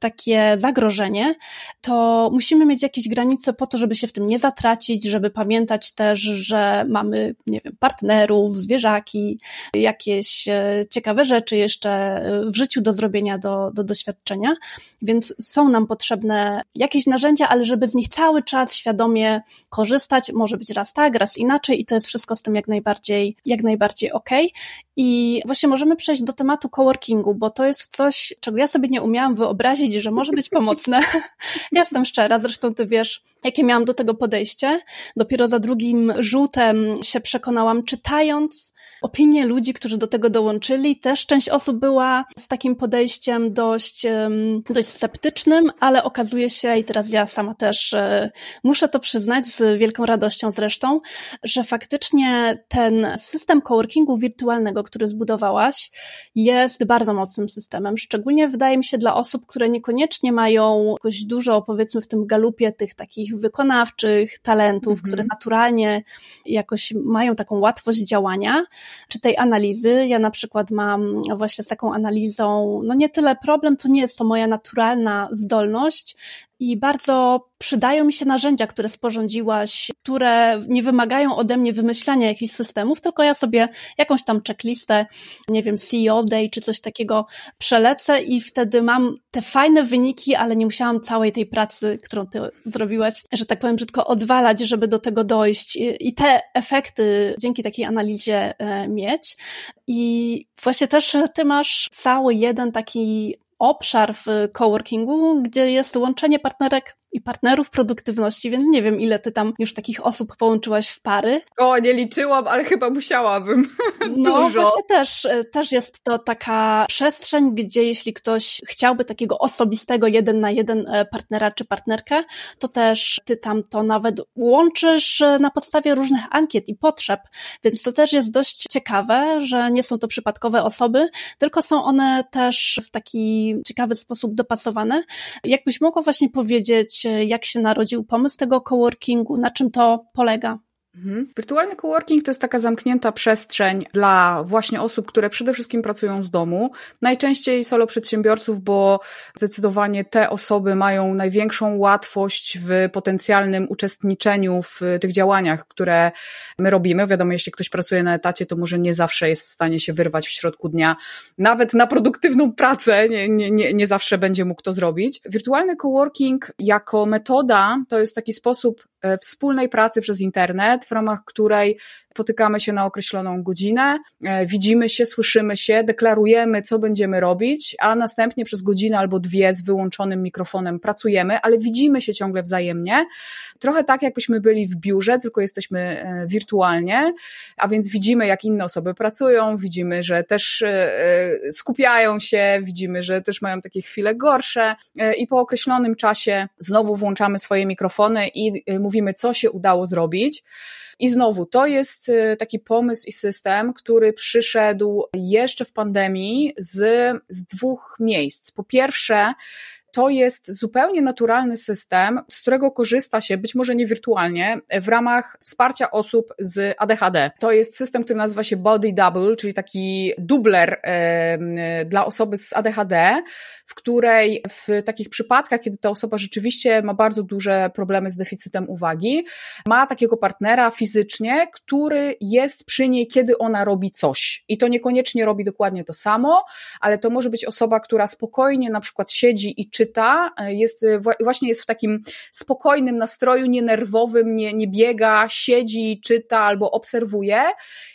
Speaker 2: takie zagrożenie, to musimy mieć jakieś granice po to, żeby się w tym nie zatracić, żeby pamiętać też, że mamy, nie wiem, partnerów, zwierzaki, jakieś e, ciekawe rzeczy jeszcze e, w życiu do zrobienia, do, do doświadczenia, więc są nam potrzebne jakieś narzędzia, ale żeby z nich cały czas świadomie korzystać, może być raz tak, raz inaczej i to jest wszystko z tym jak najbardziej, jak najbardziej okej. Okay. I właśnie możemy przejść do tematu coworkingu, bo to jest coś, czego ja sobie nie umiałam wyobrazić, że może być pomocne. ja jestem szczera, zresztą ty wiesz, jakie miałam do tego podejście. Dopiero za drugim rzutem się przekonałam, czytając opinie ludzi, którzy do tego dołączyli. Też część osób była z takim podejściem dość, dość sceptycznym, ale okazuje się, i teraz ja sama też e, muszę to przyznać z wielką radością zresztą, że faktycznie ten system coworkingu wirtualnego, który zbudowałaś, jest bardzo mocnym systemem. Szczególnie wydaje mi się dla osób, które niekoniecznie mają jakoś dużo, powiedzmy, w tym galupie tych takich wykonawczych talentów, -hmm. które naturalnie jakoś mają taką łatwość działania, czy tej analizy. Ja na przykład mam właśnie z taką analizą, no nie tyle problem, co nie jest to moja naturalna zdolność, i bardzo przydają mi się narzędzia, które sporządziłaś, które nie wymagają ode mnie wymyślania jakichś systemów, tylko ja sobie jakąś tam checklistę, nie wiem, CEO Day czy coś takiego przelecę i wtedy mam te fajne wyniki, ale nie musiałam całej tej pracy, którą ty zrobiłaś, że tak powiem brzydko, odwalać, żeby do tego dojść i te efekty dzięki takiej analizie e, mieć. I właśnie też ty masz cały jeden taki obszar w coworkingu, gdzie jest łączenie partnerek i partnerów produktywności, więc nie wiem, ile ty tam już takich osób połączyłaś w pary.
Speaker 3: O, nie liczyłam, ale chyba musiałabym.
Speaker 2: No, Dużo. właśnie też, e, też jest to taka przestrzeń, gdzie jeśli ktoś chciałby takiego osobistego jeden na jeden e, partnera czy partnerkę, to też ty tam to nawet łączysz e, na podstawie różnych ankiet i potrzeb, więc to też jest dość ciekawe, że nie są to przypadkowe osoby, tylko są one też w taki ciekawy sposób dopasowane. Jakbyś mogła właśnie powiedzieć, jak się narodził pomysł tego coworkingu, na czym to polega?
Speaker 3: Mhm. Wirtualny coworking to jest taka zamknięta przestrzeń dla właśnie osób, które przede wszystkim pracują z domu. Najczęściej solo przedsiębiorców, bo zdecydowanie te osoby mają największą łatwość w potencjalnym uczestniczeniu w tych działaniach, które my robimy. Wiadomo, jeśli ktoś pracuje na etacie, to może nie zawsze jest w stanie się wyrwać w środku dnia, nawet na produktywną pracę, nie, nie, nie, nie zawsze będzie mógł to zrobić. Wirtualny coworking jako metoda to jest taki sposób wspólnej pracy przez internet, w ramach której spotykamy się na określoną godzinę, e, widzimy się, słyszymy się, deklarujemy, co będziemy robić, a następnie przez godzinę albo dwie z wyłączonym mikrofonem pracujemy, ale widzimy się ciągle wzajemnie. Trochę tak, jakbyśmy byli w biurze, tylko jesteśmy e, wirtualnie, a więc widzimy, jak inne osoby pracują, widzimy, że też e, skupiają się, widzimy, że też mają takie chwile gorsze i po określonym czasie znowu włączamy swoje mikrofony i mówimy, co się udało zrobić. I znowu, to jest y, taki pomysł i system, który przyszedł jeszcze w pandemii z, z dwóch miejsc. Po pierwsze, to jest zupełnie naturalny system, z którego korzysta się, być może nie wirtualnie, w ramach wsparcia osób z ADHD. To jest system, który nazywa się Body Double, czyli taki dubler e, dla osoby z ADHD, w której w takich przypadkach, kiedy ta osoba rzeczywiście ma bardzo duże problemy z deficytem uwagi, ma takiego partnera fizycznie, który jest przy niej, kiedy ona robi coś. I to niekoniecznie robi dokładnie to samo, ale to może być osoba, która spokojnie na przykład siedzi i czyta, jest, właśnie jest w takim spokojnym nastroju, nienerwowym, nie, nie biega, siedzi, czyta albo obserwuje,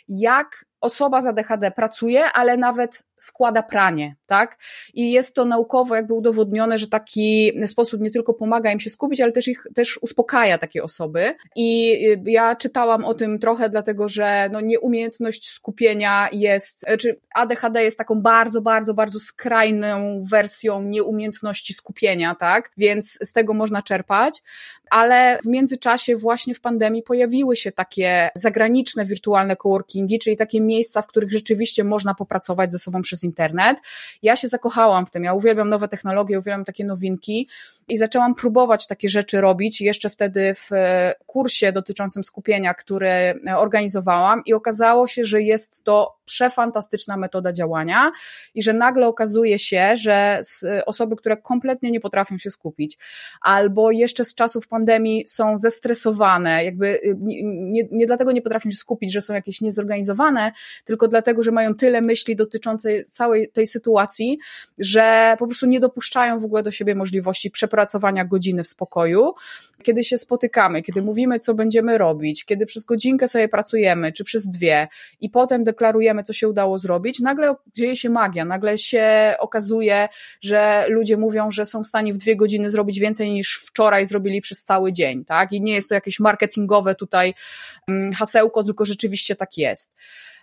Speaker 3: jak osoba z ADHD pracuje, ale nawet składa pranie, tak? I jest to naukowo jakby udowodnione, że taki sposób nie tylko pomaga im się skupić, ale też ich też uspokaja takie osoby. I y, ja czytałam o tym trochę, dlatego że no, nieumiejętność skupienia jest, czy znaczy ADHD jest taką bardzo, bardzo, bardzo skrajną wersją nieumiejętności skupienia, tak? Więc z tego można czerpać. Ale w międzyczasie właśnie w pandemii pojawiły się takie zagraniczne wirtualne coworkingi, czyli takie miejsca, w których rzeczywiście można popracować ze sobą przez internet. Ja się zakochałam w tym, ja uwielbiam nowe technologie, uwielbiam takie nowinki i zaczęłam próbować takie rzeczy robić jeszcze wtedy w e, kursie dotyczącym skupienia, który e, organizowałam. I okazało się, że jest to przefantastyczna metoda działania i że nagle okazuje się, że osoby, które kompletnie nie potrafią się skupić albo jeszcze z czasów pandemii są zestresowane, jakby nie, nie dlatego nie potrafią się skupić, że są jakieś niezorganizowane, tylko dlatego, że mają tyle myśli dotyczących całej tej sytuacji, że po prostu nie dopuszczają w ogóle do siebie możliwości przepracowania godziny w spokoju. Kiedy się spotykamy, kiedy mówimy, co będziemy robić, kiedy przez godzinkę sobie pracujemy, czy przez dwie i potem deklarujemy, co się udało zrobić, nagle dzieje się magia, nagle się okazuje, że ludzie mówią, że są w stanie w dwie godziny zrobić więcej niż wczoraj zrobili przez cały dzień, tak? I nie jest to jakieś marketingowe tutaj mm, hasełko, tylko rzeczywiście tak jest.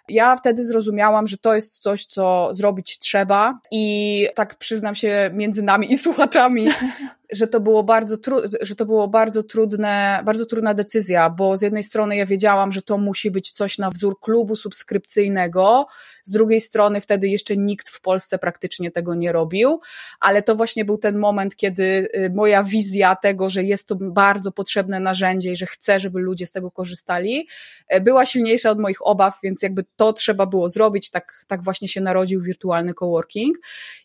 Speaker 3: Ja wtedy zrozumiałam, że to jest coś, co zrobić trzeba i tak przyznam się między nami i słuchaczami, że to było bardzo, tru- że to było bardzo trudne, bardzo trudna decyzja, bo z jednej strony ja wiedziałam, że to musi być coś na wzór klubu subskrypcyjnego, z drugiej strony wtedy jeszcze nikt w Polsce praktycznie tego nie robił, ale to właśnie był ten moment, kiedy y, moja wizja tego, że jest to bardzo potrzebne narzędzie i że chcę, żeby ludzie z tego korzystali, y, była silniejsza od moich obaw, więc jakby to trzeba było zrobić, tak, tak właśnie się narodził wirtualny coworking.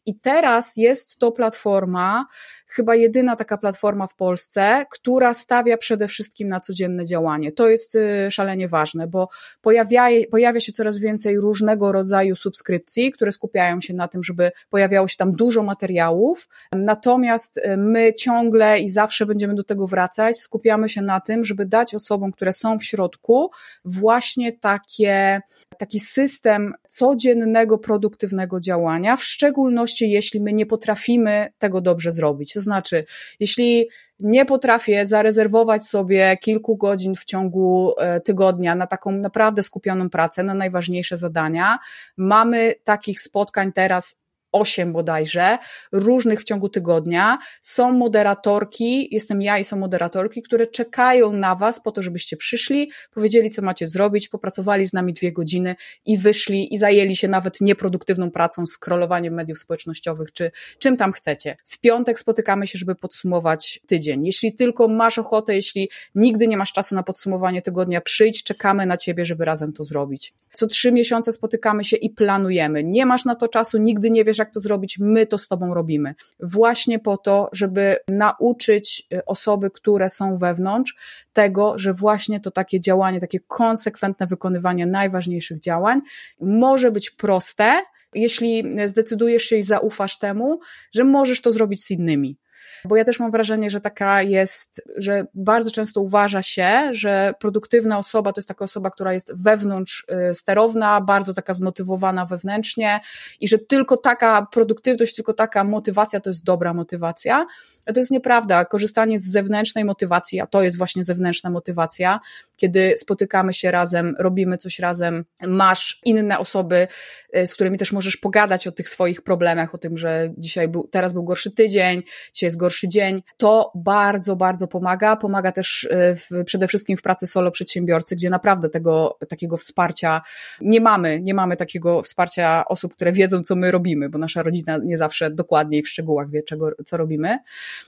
Speaker 3: I teraz jest to platforma, chyba jedyna taka platforma w Polsce, która stawia przede wszystkim na codzienne działanie. To jest y, szalenie ważne, bo pojawia, pojawia się coraz więcej różnego rodzaju subskrypcji, które skupiają się na tym, żeby pojawiało się tam dużo materiałów. Natomiast y, my ciągle i zawsze będziemy do tego wracać, skupiamy się na tym, żeby dać osobom, które są w środku, właśnie takie, taki system codziennego, produktywnego działania, w szczególności jeśli my nie potrafimy tego dobrze zrobić. To znaczy, jeśli nie potrafię zarezerwować sobie kilku godzin w ciągu e, tygodnia na taką naprawdę skupioną pracę, na najważniejsze zadania. Mamy takich spotkań teraz osiem bodajże, różnych w ciągu tygodnia. Są moderatorki, jestem ja i są moderatorki, które czekają na Was po to, żebyście przyszli, powiedzieli, co macie zrobić, popracowali z nami dwie godziny i wyszli i zajęli się nawet nieproduktywną pracą, scrollowaniem mediów społecznościowych, czy czym tam chcecie. W piątek spotykamy się, żeby podsumować tydzień. Jeśli tylko masz ochotę, jeśli nigdy nie masz czasu na podsumowanie tygodnia, przyjdź, czekamy na Ciebie, żeby razem to zrobić. Co trzy miesiące spotykamy się i planujemy. Nie masz na to czasu, nigdy nie wiesz, wiesz, jak to zrobić, my to z Tobą robimy. Właśnie po to, żeby nauczyć y, osoby, które są wewnątrz, tego, że właśnie to takie działanie, takie konsekwentne wykonywanie najważniejszych działań może być proste, jeśli zdecydujesz się i zaufasz temu, że możesz to zrobić z innymi. Bo ja też mam wrażenie, że taka jest, że bardzo często uważa się, że produktywna osoba to jest taka osoba, która jest wewnątrz y, sterowna, bardzo taka zmotywowana wewnętrznie i że tylko taka produktywność, tylko taka motywacja to jest dobra motywacja. To jest nieprawda. Korzystanie z zewnętrznej motywacji, a to jest właśnie zewnętrzna motywacja, kiedy spotykamy się razem, robimy coś razem, masz inne osoby, e, z którymi też możesz pogadać o tych swoich problemach, o tym, że dzisiaj był, teraz był gorszy tydzień, dzisiaj jest gorszy dzień. To bardzo, bardzo pomaga. Pomaga też e, w, przede wszystkim w pracy solo przedsiębiorcy, gdzie naprawdę tego takiego wsparcia nie mamy. Nie mamy takiego wsparcia osób, które wiedzą, co my robimy, bo nasza rodzina nie zawsze dokładnie i w szczegółach wie, czego, co robimy.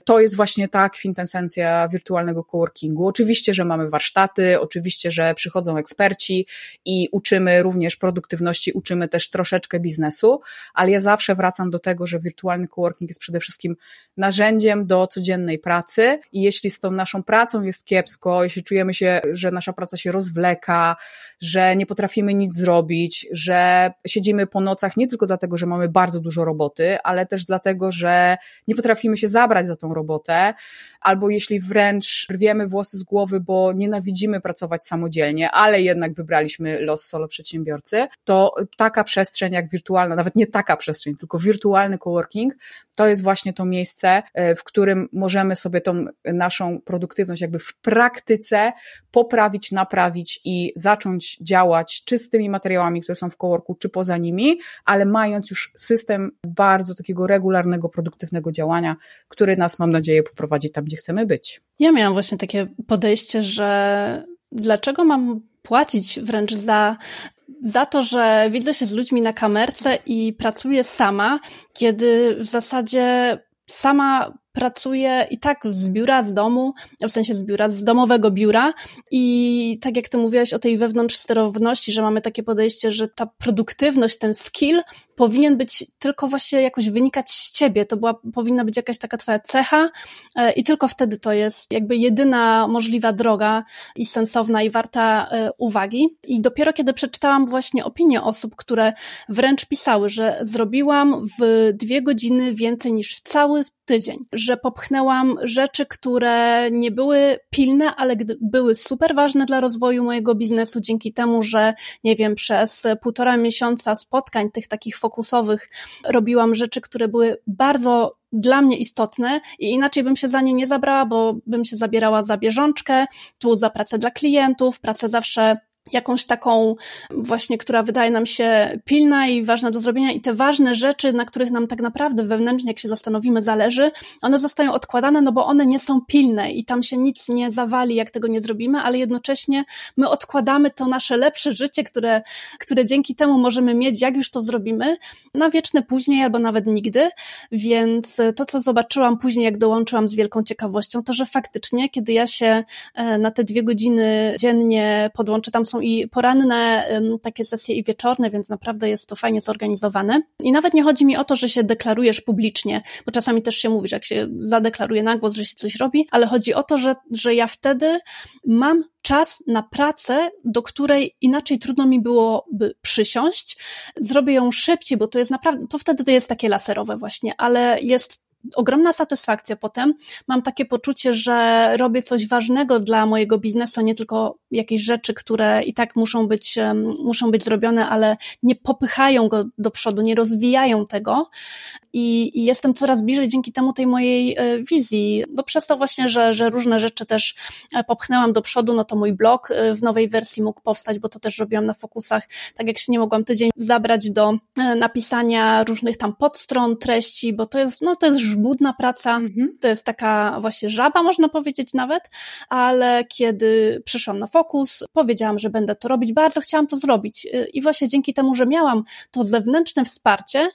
Speaker 3: To jest właśnie ta kwintesencja wirtualnego coworkingu. Oczywiście, że mamy warsztaty, oczywiście, że przychodzą eksperci i uczymy również produktywności, uczymy też troszeczkę biznesu, ale ja zawsze wracam do tego, że wirtualny coworking jest przede wszystkim narzędziem do codziennej pracy i jeśli z tą naszą pracą jest kiepsko, jeśli czujemy się, że nasza praca się rozwleka, że nie potrafimy nic zrobić, że siedzimy po nocach nie tylko dlatego, że mamy bardzo dużo roboty, ale też dlatego, że nie potrafimy się zabrać za tą robotę, albo jeśli wręcz rwiemy włosy z głowy, bo nienawidzimy pracować samodzielnie, ale jednak wybraliśmy los solo przedsiębiorcy, to taka przestrzeń jak wirtualna, nawet nie taka przestrzeń, tylko wirtualny coworking, to jest właśnie to miejsce, e, w którym możemy sobie tą naszą produktywność jakby w praktyce poprawić, naprawić i zacząć działać czy z tymi materiałami, które są w coworku, czy poza nimi, ale mając już system bardzo takiego regularnego, produktywnego działania, który nas, mam nadzieję, poprowadzi tam, gdzie chcemy być.
Speaker 2: Ja miałam właśnie takie podejście, że dlaczego mam płacić wręcz za za to, że widzę się z ludźmi na kamerce i pracuję sama, kiedy w zasadzie sama pracuję i tak z biura, z domu, w sensie z biura, z domowego biura i tak jak ty mówiłaś o tej wewnątrz sterowności, że mamy takie podejście, że ta produktywność, ten skill powinien być tylko właśnie jakoś wynikać z ciebie, to była, powinna być jakaś taka twoja cecha e, i tylko wtedy to jest jakby jedyna możliwa droga i sensowna i warta e, uwagi. I dopiero kiedy przeczytałam właśnie opinie osób, które wręcz pisały, że zrobiłam w dwie godziny więcej niż w cały tydzień, że popchnęłam rzeczy, które nie były pilne, ale były super ważne dla rozwoju mojego biznesu dzięki temu, że nie wiem, przez półtora miesiąca spotkań tych takich fokusowych robiłam rzeczy, które były bardzo dla mnie istotne i inaczej bym się za nie nie zabrała, bo bym się zabierała za bieżączkę, tu za pracę dla klientów, pracę zawsze jakąś taką właśnie, która wydaje nam się pilna i ważna do zrobienia. I te ważne rzeczy, na których nam tak naprawdę wewnętrznie, jak się zastanowimy, zależy, one zostają odkładane, no bo one nie są pilne i tam się nic nie zawali, jak tego nie zrobimy, ale jednocześnie my odkładamy to nasze lepsze życie, które, które dzięki temu możemy mieć, jak już to zrobimy, na wieczne później albo nawet nigdy, więc to, co zobaczyłam później, jak dołączyłam z wielką ciekawością, to, że faktycznie, kiedy ja się e, na te dwie godziny dziennie podłączę, tam są i poranne takie sesje i wieczorne, więc naprawdę jest to fajnie zorganizowane. I nawet nie chodzi mi o to, że się deklarujesz publicznie, bo czasami też się mówi, że jak się zadeklaruje na głos, że się coś robi, ale chodzi o to, że, że ja wtedy mam czas na pracę, do której inaczej trudno mi byłoby przysiąść. Zrobię ją szybciej, bo to jest naprawdę, to wtedy to jest takie laserowe właśnie, ale jest ogromna satysfakcja potem. Mam takie poczucie, że robię coś ważnego dla mojego biznesu, nie tylko jakieś rzeczy, które i tak muszą być, muszą być zrobione, ale nie popychają go do przodu, nie rozwijają tego. I, i jestem coraz bliżej dzięki temu tej mojej e, wizji. No przez to właśnie, że, że różne rzeczy też e, popchnęłam do przodu, no to mój blog e, w nowej wersji mógł powstać, bo to też robiłam na fokusach. Tak jak się nie mogłam tydzień zabrać do napisania różnych tam podstron, treści, bo to jest, no to jest żmudna praca, mhm. to jest taka właśnie żaba, można powiedzieć nawet, ale kiedy przyszłam na fokus, powiedziałam, że będę to robić, bardzo chciałam to zrobić i właśnie dzięki temu, że miałam to zewnętrzne wsparcie,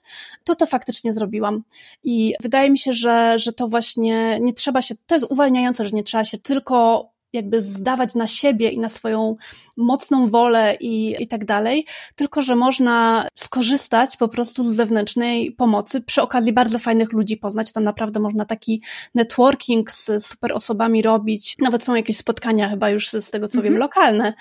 Speaker 2: to to faktycznie zrobiłam i wydaje mi się, że, że to właśnie nie trzeba się, to jest uwalniające, że nie trzeba się tylko jakby zdawać na siebie i na swoją mocną wolę i, i tak dalej, tylko że można skorzystać po prostu z zewnętrznej pomocy, przy okazji bardzo fajnych ludzi poznać, tam naprawdę można taki networking z super osobami robić, nawet są jakieś spotkania chyba już z tego co wiem mhm. lokalne,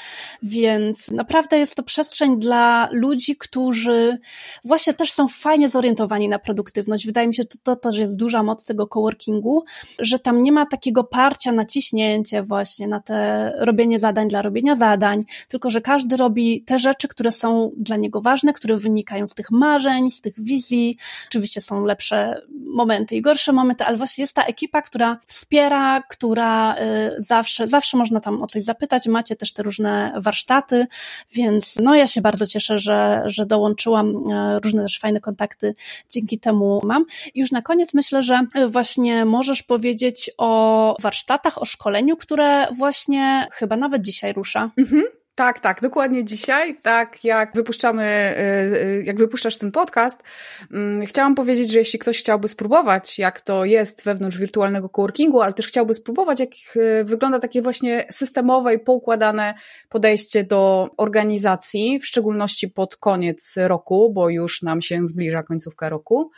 Speaker 2: więc naprawdę jest to przestrzeń dla ludzi, którzy właśnie też są fajnie zorientowani na produktywność. Wydaje mi się, że to, to też jest duża moc tego coworkingu, że tam nie ma takiego parcia na ciśnięcie właśnie, na te robienie zadań dla robienia zadań, tylko że każdy robi te rzeczy, które są dla niego ważne, które wynikają z tych marzeń, z tych wizji. Oczywiście są lepsze momenty i gorsze momenty, ale właśnie jest ta ekipa, która wspiera, która y, zawsze, zawsze można tam o coś zapytać. Macie też te różne warsztaty, więc no ja się bardzo cieszę, że, że dołączyłam, y, różne też fajne kontakty dzięki temu mam. I już na koniec myślę, że właśnie możesz powiedzieć o warsztatach, o szkoleniu, które właśnie chyba nawet dzisiaj rusza. Mhm.
Speaker 3: Tak, tak, dokładnie dzisiaj, tak jak wypuszczamy, y, y, jak wypuszczasz ten podcast, mm, chciałam powiedzieć, że jeśli ktoś chciałby spróbować, jak to jest wewnątrz wirtualnego coworkingu, ale też chciałby spróbować, jak y, wygląda takie właśnie systemowe i poukładane podejście do organizacji, w szczególności pod koniec roku, bo już nam się zbliża końcówka roku,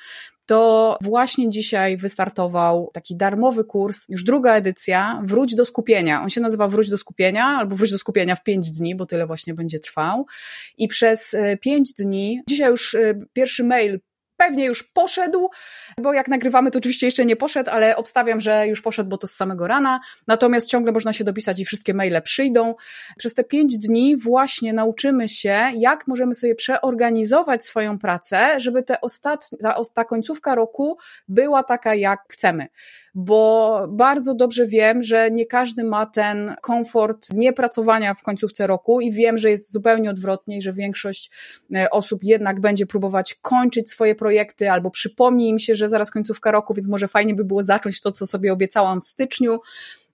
Speaker 3: to właśnie dzisiaj wystartował taki darmowy kurs, już druga edycja, Wróć do skupienia. On się nazywa Wróć do skupienia albo Wróć do skupienia w pięć dni, bo tyle właśnie będzie trwał. I przez e, pięć dni, dzisiaj już e, pierwszy mail pewnie już poszedł, bo jak nagrywamy, to oczywiście jeszcze nie poszedł, ale obstawiam, że już poszedł, bo to z samego rana. Natomiast ciągle można się dopisać i wszystkie maile przyjdą. Przez te pięć dni właśnie nauczymy się, jak możemy sobie przeorganizować swoją pracę, żeby te ostatnie, ta, ta końcówka roku była taka, jak chcemy bo bardzo dobrze wiem, że nie każdy ma ten komfort niepracowania w końcówce roku i wiem, że jest zupełnie odwrotnie i że większość e, osób jednak będzie próbować kończyć swoje projekty albo przypomni im się, że zaraz końcówka roku, więc może fajnie by było zacząć to, co sobie obiecałam w styczniu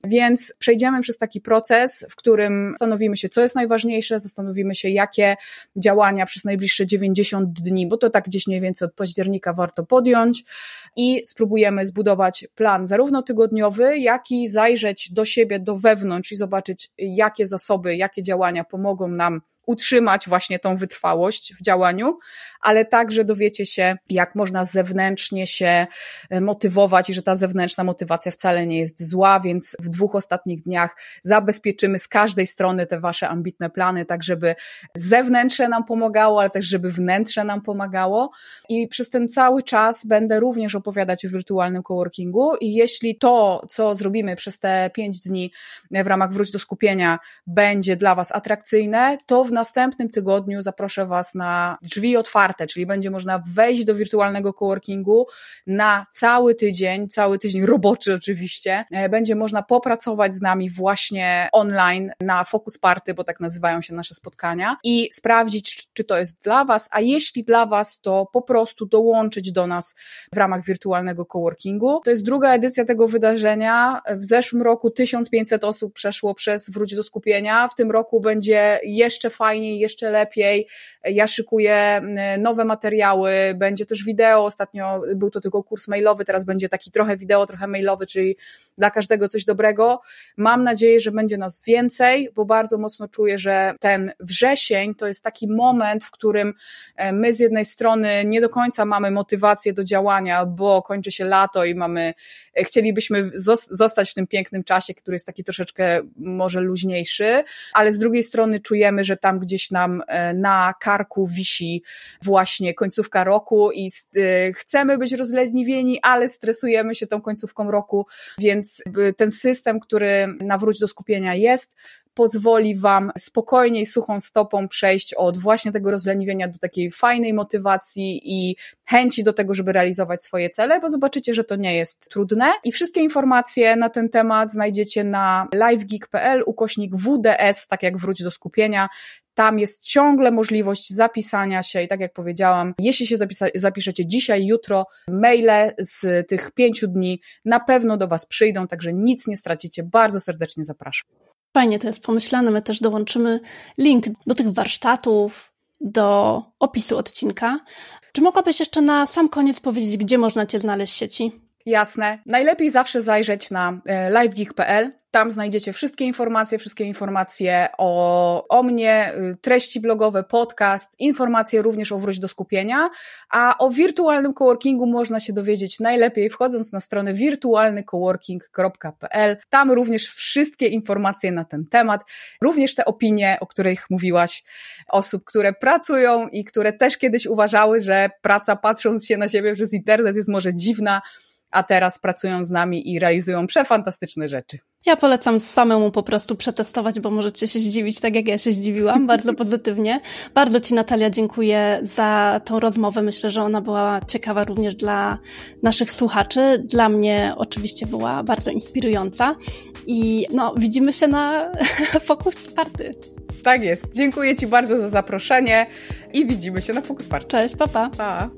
Speaker 3: Więc przejdziemy przez taki proces, w którym zastanowimy się, co jest najważniejsze, zastanowimy się, jakie działania przez najbliższe 90 dni, bo to tak gdzieś mniej więcej od października warto podjąć i spróbujemy zbudować plan zarówno tygodniowy, jak i zajrzeć do siebie, do wewnątrz i zobaczyć, jakie zasoby, jakie działania pomogą nam utrzymać właśnie tą wytrwałość w działaniu, ale także dowiecie się, jak można zewnętrznie się e, motywować i że ta zewnętrzna motywacja wcale nie jest zła, więc w dwóch ostatnich dniach zabezpieczymy z każdej strony te wasze ambitne plany, tak żeby zewnętrzne nam pomagało, ale też żeby wnętrze nam pomagało. I przez ten cały czas będę również opowiadać o wirtualnym coworkingu i jeśli to, co zrobimy przez te pięć dni w ramach Wróć do skupienia będzie dla was atrakcyjne, to w następnym tygodniu zaproszę was na drzwi otwarte otwarte, czyli będzie można wejść do wirtualnego coworkingu na cały tydzień, cały tydzień roboczy oczywiście. E, będzie można popracować z nami właśnie online na Focus Party, bo tak nazywają się nasze spotkania i sprawdzić, czy to jest dla Was, a jeśli dla Was, to po prostu dołączyć do nas w ramach wirtualnego coworkingu. To jest druga edycja tego wydarzenia. W zeszłym roku 1500 osób przeszło przez Wróć do Skupienia. W tym roku będzie jeszcze fajniej, jeszcze lepiej. Ja szykuję nowe materiały, będzie też wideo. Ostatnio był to tylko kurs mailowy, teraz będzie taki trochę wideo, trochę mailowy, czyli dla każdego coś dobrego. Mam nadzieję, że będzie nas więcej, bo bardzo mocno czuję, że ten wrzesień to jest taki moment, w którym e, my z jednej strony nie do końca mamy motywację do działania, bo kończy się lato i mamy, e, chcielibyśmy zostać w tym pięknym czasie, który jest taki troszeczkę może luźniejszy, ale z drugiej strony czujemy, że tam gdzieś nam e, na karku wisi właśnie końcówka roku i chcemy być rozleniwieni, ale stresujemy się tą końcówką roku, więc więc ten system, który nawróć do skupienia jest, pozwoli Wam spokojniej, suchą stopą przejść od właśnie tego rozleniwienia do takiej fajnej motywacji i chęci do tego, żeby realizować swoje cele, bo zobaczycie, że to nie jest trudne. I wszystkie informacje na ten temat znajdziecie na livegeek.pl ukośnik WDS, tak jak wróć do skupienia. Tam jest ciągle możliwość zapisania się i tak jak powiedziałam, jeśli się zapisa- zapiszecie dzisiaj, jutro, maile z tych pięciu dni na pewno do Was przyjdą, także nic nie stracicie. Bardzo serdecznie zapraszam.
Speaker 2: Fajnie to jest pomyślane. My też dołączymy link do tych warsztatów, do opisu odcinka. Czy mogłabyś jeszcze na sam koniec powiedzieć, gdzie można Cię znaleźć w sieci?
Speaker 3: Jasne. Najlepiej zawsze zajrzeć na e, livegeek.pl. Tam znajdziecie wszystkie informacje, wszystkie informacje o, o mnie, y, treści blogowe, podcast, informacje również o Wróć do Skupienia, a o wirtualnym coworkingu można się dowiedzieć najlepiej wchodząc na stronę wirtualnycoworking.pl. Tam również wszystkie informacje na ten temat, również te opinie, o których mówiłaś, osób, które pracują i które też kiedyś uważały, że praca patrząc się na siebie przez internet jest może dziwna, a teraz pracują z nami i realizują przefantastyczne rzeczy.
Speaker 2: Ja polecam samemu po prostu przetestować, bo możecie się zdziwić, tak jak ja się zdziwiłam, bardzo pozytywnie. Bardzo Ci, Natalia, dziękuję za tą rozmowę. Myślę, że ona była ciekawa również dla naszych słuchaczy. Dla mnie oczywiście była bardzo inspirująca. I no, widzimy się na Focus Party.
Speaker 3: Tak jest. Dziękuję Ci bardzo za zaproszenie i widzimy się na Focus Party.
Speaker 2: Cześć, papa.
Speaker 3: Pa.